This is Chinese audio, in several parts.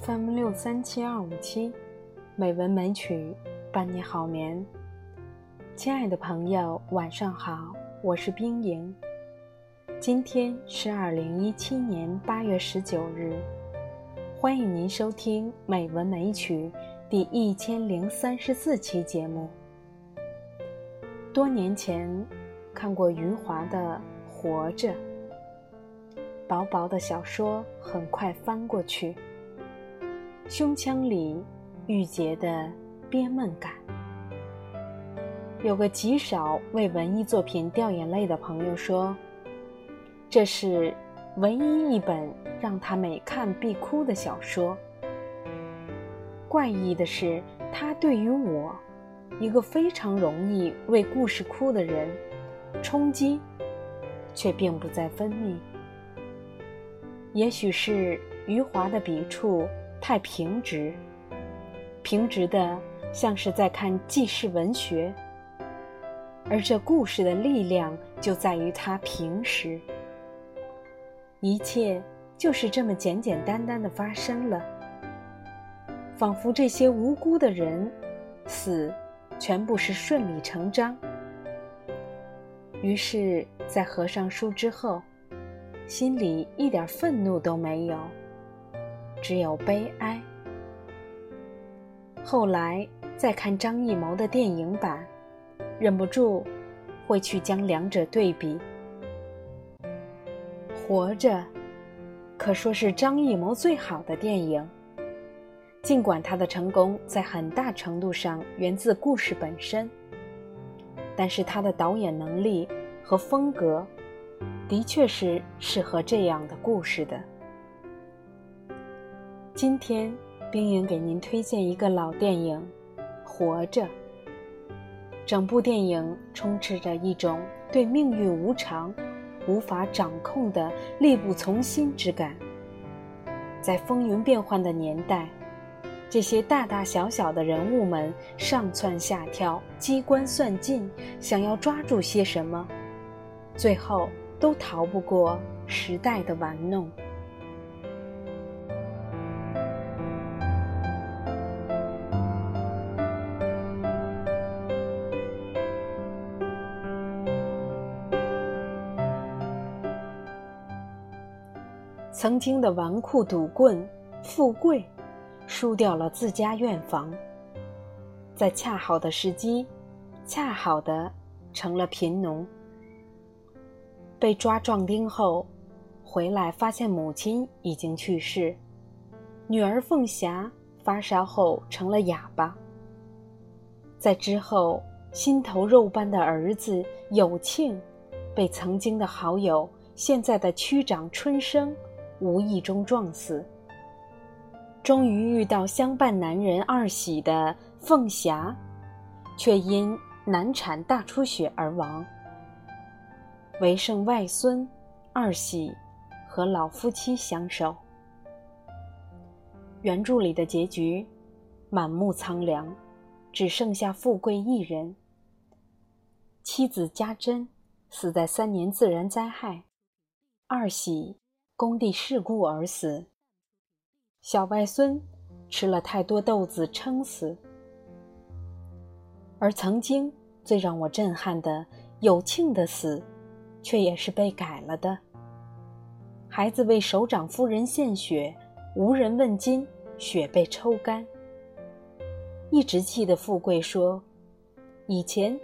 FM 六三七二五七，美文美曲伴你好眠。亲爱的朋友，晚上好，我是冰莹。今天是二零一七年八月十九日，欢迎您收听《美文美曲》第一千零三十四期节目。多年前看过余华的《活着》，薄薄的小说很快翻过去。胸腔里郁结的憋闷感。有个极少为文艺作品掉眼泪的朋友说：“这是唯一一本让他每看必哭的小说。”怪异的是，他对于我，一个非常容易为故事哭的人，冲击，却并不再分泌。也许是余华的笔触。太平直，平直的像是在看纪事文学，而这故事的力量就在于它平实，一切就是这么简简单单的发生了，仿佛这些无辜的人死，全部是顺理成章。于是，在合上书之后，心里一点愤怒都没有。只有悲哀。后来再看张艺谋的电影版，忍不住会去将两者对比。活着，可说是张艺谋最好的电影。尽管他的成功在很大程度上源自故事本身，但是他的导演能力和风格，的确是适合这样的故事的。今天，冰莹给您推荐一个老电影《活着》。整部电影充斥着一种对命运无常、无法掌控的力不从心之感。在风云变幻的年代，这些大大小小的人物们上蹿下跳、机关算尽，想要抓住些什么，最后都逃不过时代的玩弄。曾经的纨绔赌棍、富贵，输掉了自家院房，在恰好的时机，恰好的成了贫农。被抓壮丁后，回来发现母亲已经去世，女儿凤霞发烧后成了哑巴。在之后，心头肉般的儿子有庆，被曾经的好友、现在的区长春生。无意中撞死，终于遇到相伴男人二喜的凤霞，却因难产大出血而亡。唯剩外孙二喜和老夫妻相守。原著里的结局，满目苍凉，只剩下富贵一人。妻子家珍死在三年自然灾害，二喜。工地事故而死。小外孙吃了太多豆子撑死。而曾经最让我震撼的有庆的死，却也是被改了的。孩子为首长夫人献血，无人问津，血被抽干。一直气的富贵说：“以前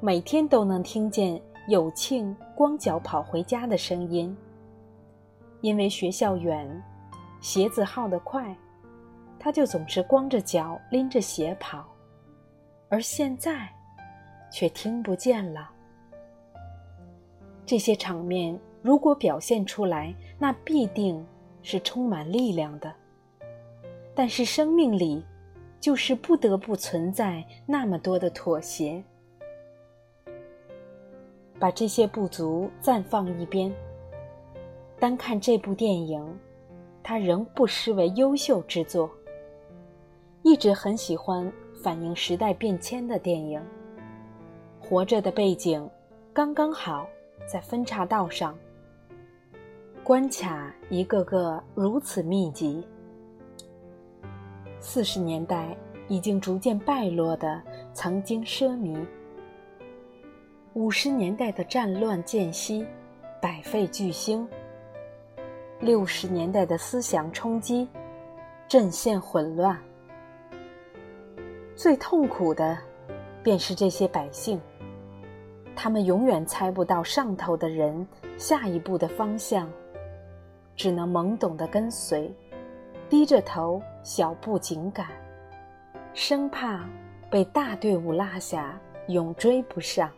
每天都能听见有庆光脚跑回家的声音。”因为学校远，鞋子耗得快，他就总是光着脚拎着鞋跑，而现在，却听不见了。这些场面如果表现出来，那必定是充满力量的。但是生命里，就是不得不存在那么多的妥协。把这些不足暂放一边。单看这部电影，它仍不失为优秀之作。一直很喜欢反映时代变迁的电影。活着的背景刚刚好在分岔道上，关卡一个个如此密集，四十年代已经逐渐败落的曾经奢靡，五十年代的战乱间隙，百废俱兴，六十年代的思想冲击，阵线混乱。最痛苦的，便是这些百姓，他们永远猜不到上头的人下一步的方向，只能懵懂的跟随。低着头，小步紧赶，生怕被大队伍落下，永追不上。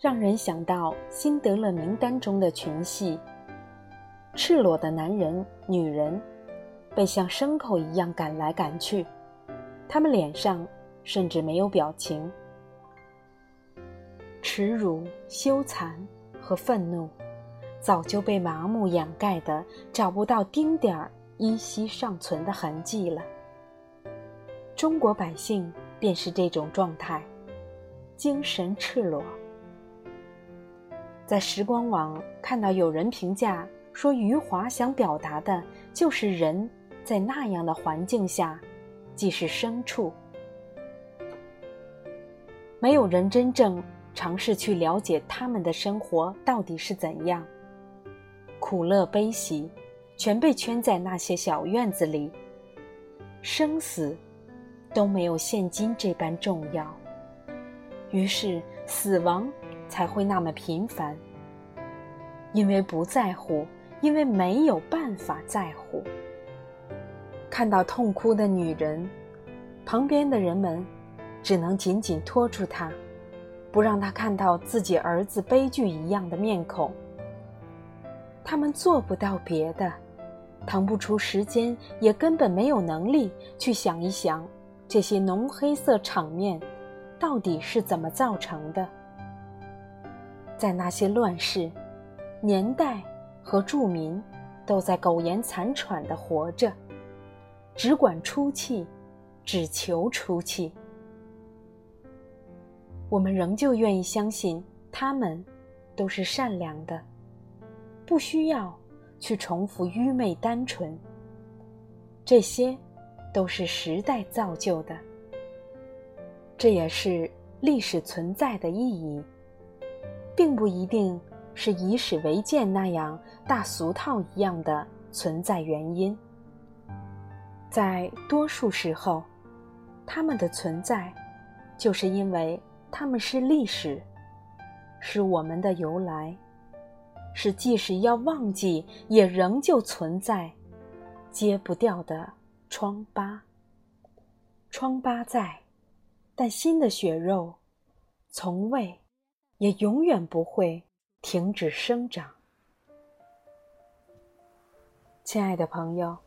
让人想到辛德勒名单中的群戏：赤裸的男人、女人，被像牲口一样赶来赶去，他们脸上甚至没有表情。耻辱、羞惭和愤怒。早就被麻木掩盖的，找不到丁点儿依稀尚存的痕迹了。中国百姓便是这种状态，精神赤裸。在时光网看到有人评价说，余华想表达的就是人在那样的环境下，既是牲畜。没有人真正尝试去了解他们的生活到底是怎样。苦乐悲喜，全被圈在那些小院子里。生死，都没有现今这般重要。于是，死亡才会那么频繁。因为不在乎，因为没有办法在乎。看到痛哭的女人，旁边的人们只能紧紧拖住她，不让她看到自己儿子悲剧一样的面孔。他们做不到别的，腾不出时间，也根本没有能力去想一想，这些浓黑色场面到底是怎么造成的。在那些乱世，年代和住民都在苟延残喘地活着，只管出气，只求出气。我们仍旧愿意相信，他们都是善良的。不需要去重复愚昧单纯，这些都是时代造就的。这也是历史存在的意义，并不一定是以史为鉴那样大俗套一样的存在原因。在多数时候，他们的存在，就是因为他们是历史，是我们的由来。是即使要忘记，也仍旧存在，揭不掉的疮疤。疮疤在，但新的血肉，从未，也永远不会停止生长。亲爱的朋友，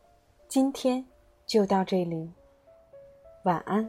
今天就到这里，晚安。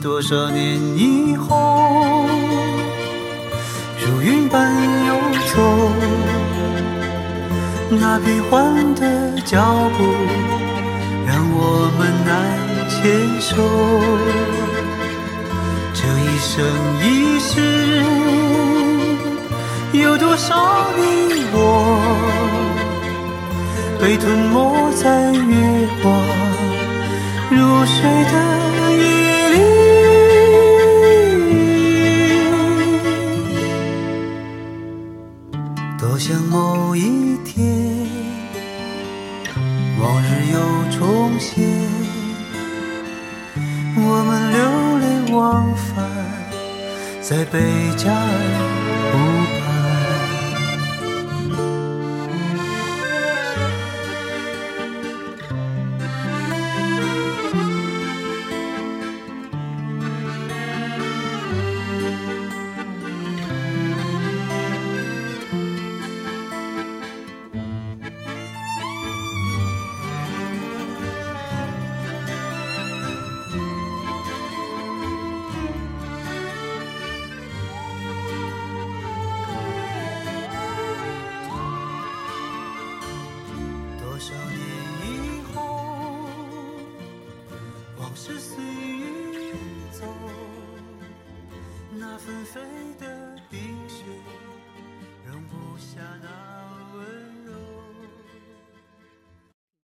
多少年以后，如云般游走，那变幻的脚步让我们难牵手。这一生一世，有多少你我被吞没在月光如水的想某一天往日又重现我们流连忘返在贝加尔湖。